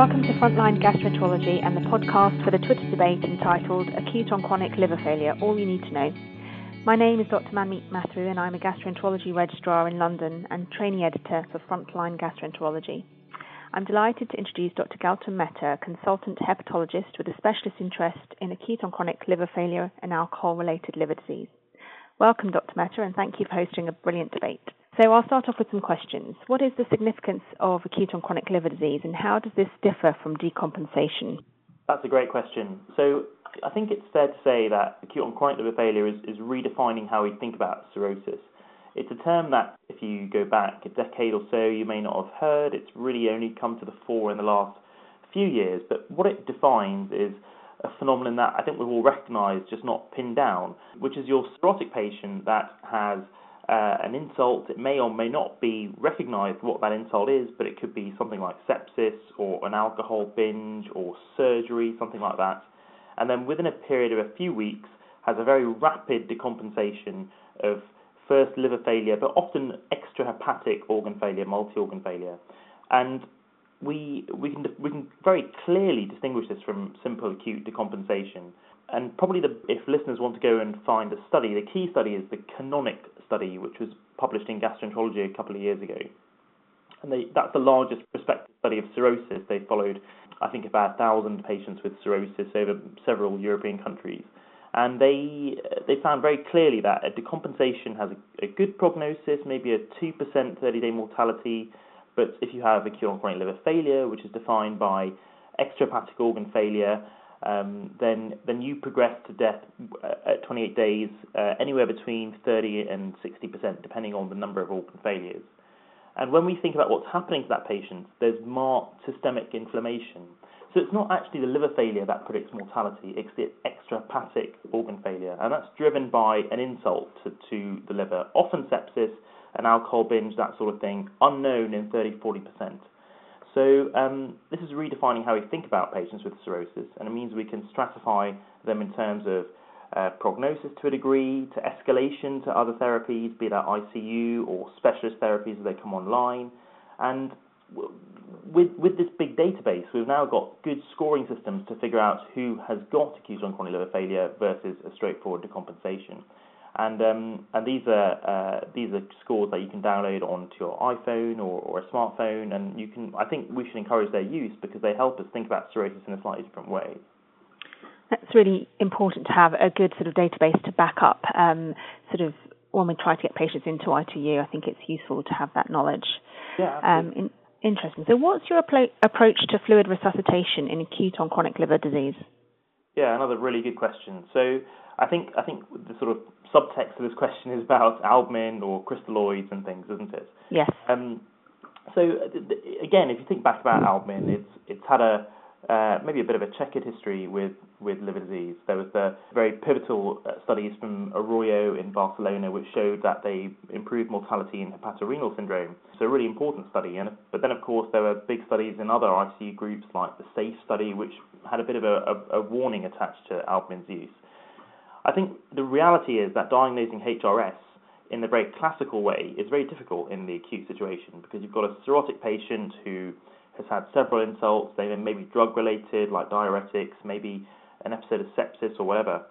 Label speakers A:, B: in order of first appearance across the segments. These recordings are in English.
A: Welcome to Frontline Gastroenterology and the podcast for the Twitter debate entitled Acute on Chronic Liver Failure All You Need to Know. My name is Dr. Manmeet Matharoo and I'm a gastroenterology registrar in London and trainee editor for Frontline Gastroenterology. I'm delighted to introduce Dr. Gautam Mehta, consultant hepatologist with a specialist interest in acute on chronic liver failure and alcohol related liver disease. Welcome, Dr. Mehta, and thank you for hosting a brilliant debate. So I'll start off with some questions. What is the significance of acute on chronic liver disease and how does this differ from decompensation?
B: That's a great question. So I think it's fair to say that acute on chronic liver failure is, is redefining how we think about cirrhosis. It's a term that, if you go back a decade or so, you may not have heard. It's really only come to the fore in the last few years. But what it defines is a phenomenon that I think we've all recognised, just not pinned down, which is your cirrhotic patient that has uh, an insult. It may or may not be recognised what that insult is, but it could be something like sepsis or an alcohol binge or surgery, something like that. And then within a period of a few weeks, has a very rapid decompensation of first liver failure, but often extrahepatic organ failure, multi-organ failure. And we we can we can very clearly distinguish this from simple acute decompensation. And probably the if listeners want to go and find a study, the key study is the CANONIC study, which was published in Gastroenterology a couple of years ago. And they, that's the largest prospective study of cirrhosis. They followed, I think, about 1,000 patients with cirrhosis over several European countries. And they they found very clearly that decompensation has a, a good prognosis, maybe a 2% 30 day mortality. But if you have acute on chronic liver failure, which is defined by extrahepatic organ failure, um, then then you progress to death uh, at 28 days, uh, anywhere between 30 and 60 percent, depending on the number of organ failures. And when we think about what's happening to that patient, there's marked systemic inflammation. So it's not actually the liver failure that predicts mortality; it's the extrahepatic organ failure, and that's driven by an insult to, to the liver, often sepsis, an alcohol binge, that sort of thing, unknown in 30 40 percent. So um, this is redefining how we think about patients with cirrhosis, and it means we can stratify them in terms of uh, prognosis to a degree, to escalation to other therapies, be that ICU or specialist therapies as they come online. And with with this big database, we've now got good scoring systems to figure out who has got acute on chronic liver failure versus a straightforward decompensation. And um, and these are uh, these are scores that you can download onto your iPhone or, or a smartphone, and you can. I think we should encourage their use because they help us think about cirrhosis in a slightly different way.
A: That's really important to have a good sort of database to back up um, sort of when we try to get patients into ITU. I think it's useful to have that knowledge.
B: Yeah. Um, in,
A: interesting. So, what's your approach to fluid resuscitation in acute on chronic liver disease?
B: Yeah, another really good question. So, I think I think the sort of subtext of this question is about albumin or crystalloids and things, isn't it?
A: Yes.
B: Um, so again, if you think back about albumin, it's it's had a uh, maybe a bit of a checkered history with, with liver disease. There was the very pivotal uh, studies from Arroyo in Barcelona which showed that they improved mortality in hepatorenal syndrome. So a really important study. And but then of course there were big studies in other ICU groups like the SAFE study, which had a bit of a, a, a warning attached to albumin's use. I think the reality is that diagnosing HRS in the very classical way is very difficult in the acute situation because you've got a cirrhotic patient who has had several insults, they may be drug related like diuretics, maybe an episode of sepsis or whatever.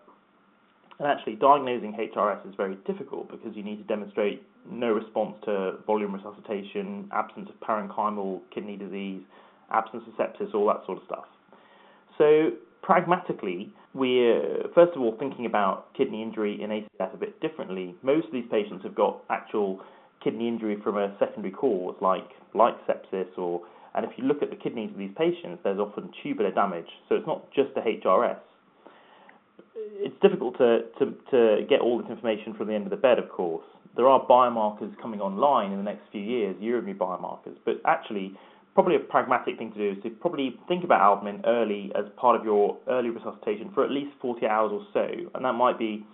B: And actually, diagnosing HRS is very difficult because you need to demonstrate no response to volume resuscitation, absence of parenchymal kidney disease, absence of sepsis, all that sort of stuff. So pragmatically, we're uh, first of all thinking about kidney injury in ACS a bit differently. Most of these patients have got actual kidney injury from a secondary cause, like like sepsis, or and if you look at the kidneys of these patients, there's often tubular damage. So it's not just the HRS. It's difficult to, to, to get all this information from the end of the bed, of course. There are biomarkers coming online in the next few years, urinary biomarkers, but actually probably a pragmatic thing to do is to probably think about albumin early as part of your early resuscitation for at least 40 hours or so, and that might be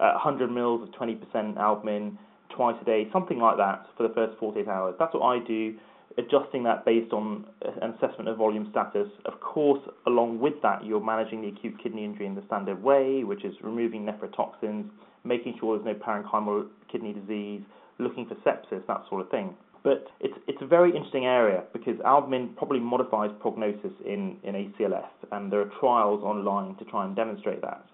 B: uh, 100 mils of 20% albumin twice a day, something like that for the first 48 hours. That's what I do, adjusting that based on uh, an assessment of volume status. Of course, along with that, you're managing the acute kidney injury in the standard way, which is removing nephrotoxins, making sure there's no parenchymal kidney disease, looking for sepsis, that sort of thing. But it's it's a very interesting area because albumin probably modifies prognosis in, in ACLF, and there are trials online to try and demonstrate that.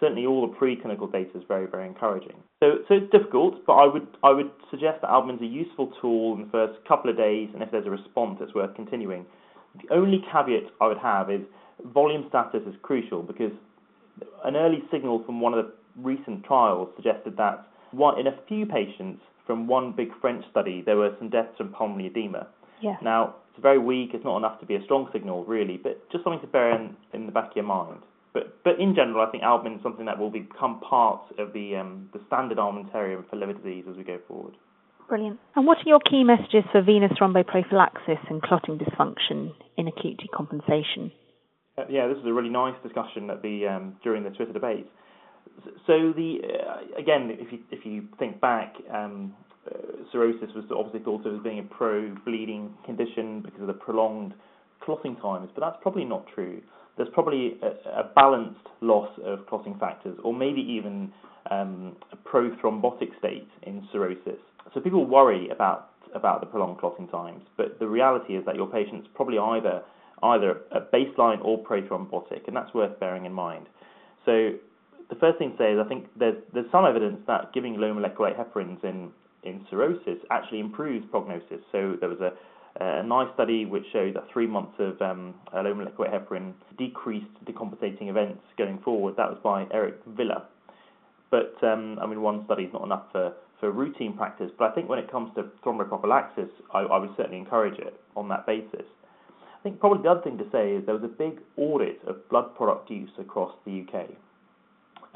B: Certainly, all the preclinical data is very very encouraging. So so it's difficult, but I would I would suggest that albumin is a useful tool in the first couple of days, and if there's a response, it's worth continuing. The only caveat I would have is volume status is crucial because an early signal from one of the recent trials suggested that one, in a few patients from one big French study, there were some deaths from pulmonary edema.
A: Yeah.
B: Now, it's very weak, it's not enough to be a strong signal, really, but just something to bear in, in the back of your mind. But, but in general, I think albumin is something that will become part of the, um, the standard armamentarium for liver disease as we go forward.
A: Brilliant. And what are your key messages for venous thromboprophylaxis and clotting dysfunction in acute decompensation?
B: Uh, yeah, this is a really nice discussion at the um, during the Twitter debate. So the uh, again, if you if you think back, um, uh, cirrhosis was obviously thought of as being a pro-bleeding condition because of the prolonged clotting times, but that's probably not true. There's probably a, a balanced loss of clotting factors, or maybe even um, a prothrombotic state in cirrhosis. So people worry about about the prolonged clotting times, but the reality is that your patient's probably either either a baseline or prothrombotic, and that's worth bearing in mind. So the first thing to say is I think there's there's some evidence that giving low molecular weight heparins in in cirrhosis actually improves prognosis. So there was a a nice study which showed that three months of um, low molecular heparin decreased decompensating events going forward. That was by Erica Villa. But um, I mean, one study is not enough for, for routine practice. But I think when it comes to thromboprophylaxis, I, I would certainly encourage it on that basis. I think probably the other thing to say is there was a big audit of blood product use across the UK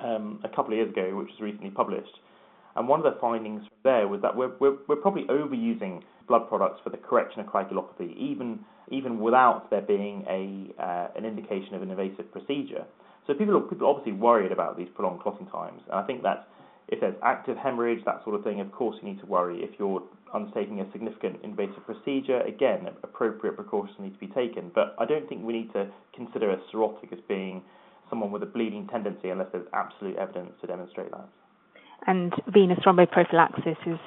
B: um, a couple of years ago, which was recently published. And one of the findings there was that we're, we're, we're probably overusing blood products for the correction of coagulopathy, even even without there being a uh, an indication of an invasive procedure. So people are, people are obviously worried about these prolonged clotting times, and I think that if there's active hemorrhage, that sort of thing, of course you need to worry. If you're undertaking a significant invasive procedure, again, appropriate precautions need to be taken. But I don't think we need to consider a cirrhotic as being someone with a bleeding tendency unless there's absolute evidence to demonstrate that.
A: And venous thromboprophylaxis is,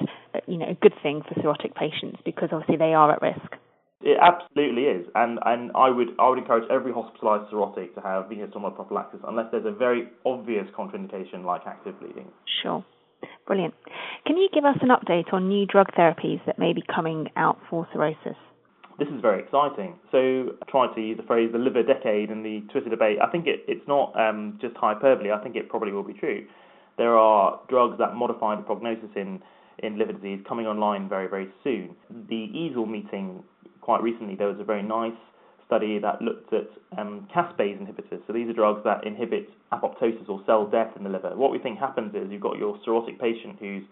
A: you know, a good thing for cirrhotic patients because obviously they are at risk.
B: It absolutely is, and and I would I would encourage every hospitalised cirrhotic to have venous thromboprophylaxis unless there's a very obvious contraindication like active bleeding.
A: Sure. Brilliant. Can you give us an update on new drug therapies that may be coming out for cirrhosis?
B: this is very exciting. So I tried to use the phrase the liver decade in the Twitter debate. I think it, it's not um, just hyperbole. I think it probably will be true. There are drugs that modify the prognosis in, in liver disease coming online very, very soon. The EASL meeting quite recently, there was a very nice study that looked at um, caspase inhibitors. So these are drugs that inhibit apoptosis or cell death in the liver. What we think happens is you've got your cirrhotic patient who's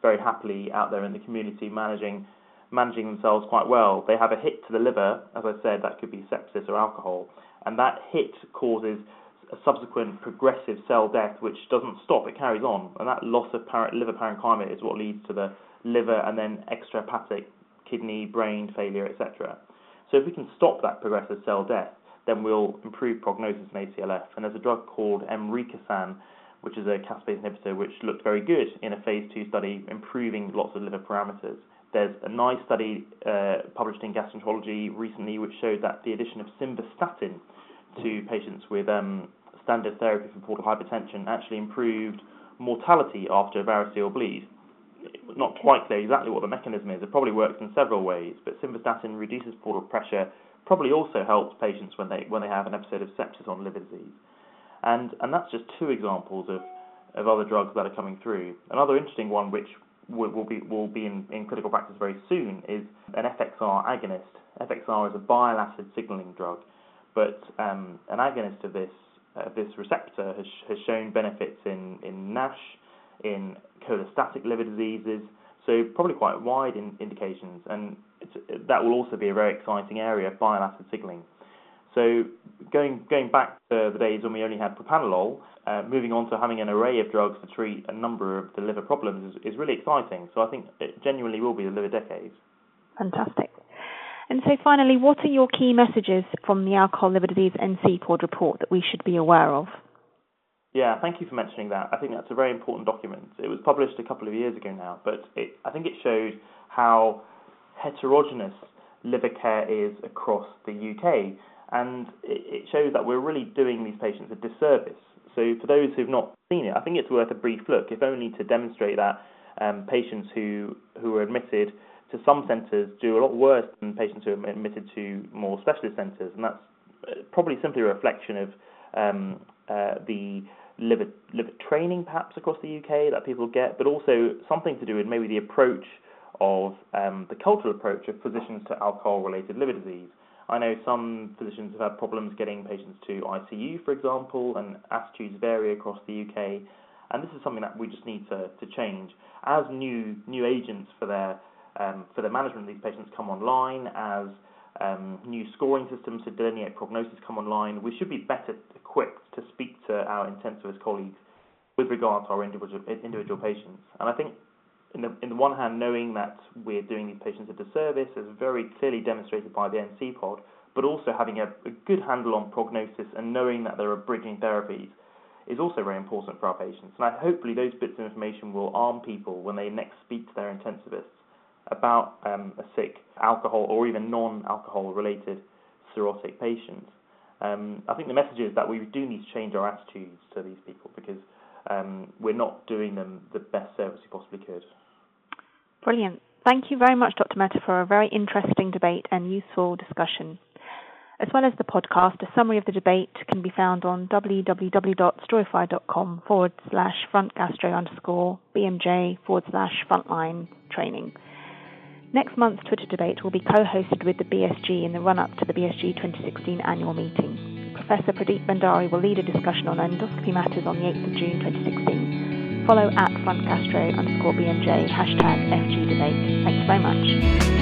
B: very happily out there in the community managing managing themselves quite well. They have a hit to the liver, as I said, that could be sepsis or alcohol, and that hit causes a subsequent progressive cell death, which doesn't stop, it carries on, and that loss of par- liver parenchyma is what leads to the liver and then extrahepatic kidney, brain failure, etc. So if we can stop that progressive cell death, then we'll improve prognosis in ACLF. And there's a drug called emricasan, which is a caspase inhibitor, which looked very good in a phase two study, improving lots of liver parameters. There's a nice study uh, published in Gastroenterology recently which showed that the addition of simvastatin to patients with um, standard therapy for portal hypertension actually improved mortality after a variceal bleed. Not quite clear exactly what the mechanism is. It probably works in several ways, but simvastatin reduces portal pressure. Probably also helps patients when they when they have an episode of sepsis on liver disease. And and that's just two examples of of other drugs that are coming through. Another interesting one, which will, will be will be in, in clinical practice very soon is an FXR agonist. FXR is a bile acid signaling drug, but um, an agonist of this uh, this receptor has has shown benefits in in NASH, in cholestatic liver diseases. So probably quite wide in indications, and that will also be a very exciting area of bile acid signaling. So going going back to the days when we only had propranolol, uh, moving on to having an array of drugs to treat a number of the liver problems is, is really exciting. So I think it genuinely will be the liver decade.
A: Fantastic. And so finally, what are your key messages from the Alcohol Liver Disease NCEPOD report that we should be aware of?
B: Yeah, thank you for mentioning that. I think that's a very important document. It was published a couple of years ago now, but it, I think it showed how heterogeneous liver care is across the UK. And it shows that we're really doing these patients a disservice. So, for those who've not seen it, I think it's worth a brief look, if only to demonstrate that um, patients who, who are admitted to some centres do a lot worse than patients who are admitted to more specialist centres. And that's uh, probably simply a reflection of um, uh, the liver, liver training, perhaps, across the UK that people get, but also something to do with maybe the approach of um, the cultural approach of physicians to alcohol-related liver disease. I know some physicians have had problems getting patients to ICU, for example, and attitudes vary across the UK. And this is something that we just need to, to change. As new new agents for their for the management of these patients come online, as um, new scoring systems to delineate prognosis come online, we should be better equipped to speak to our intensivist colleagues with regard to our individual individual patients. And I think in the, in the one hand, knowing that we're doing these patients a disservice, as very clearly demonstrated by the NCEPOD, but also having a, a good handle on prognosis and knowing that there are bridging therapies is also very important for our patients. And I, hopefully those bits of information will arm people when they next speak to their intensivists about um, a sick alcohol or even non-alcohol related cirrhotic patient. Um, I think the message is that we do need to change our attitudes to these people because um, we're not doing them the best service we possibly could.
A: Brilliant. Thank you very much, Dr. Mehta, for a very interesting debate and useful discussion. As well as the podcast, a summary of the debate can be found on www.storify.com forward slash frontgastro underscore BMJ forward slash frontline training. Next month's Twitter debate will be co hosted with the BSG in the run up to the BSG 2016 annual meeting. Professor Pradeep Bhandari will lead a discussion on endoscopy matters on the 8th of June 2016. Follow at frontgastro underscore BMJ hashtag FG debate. Thanks very much.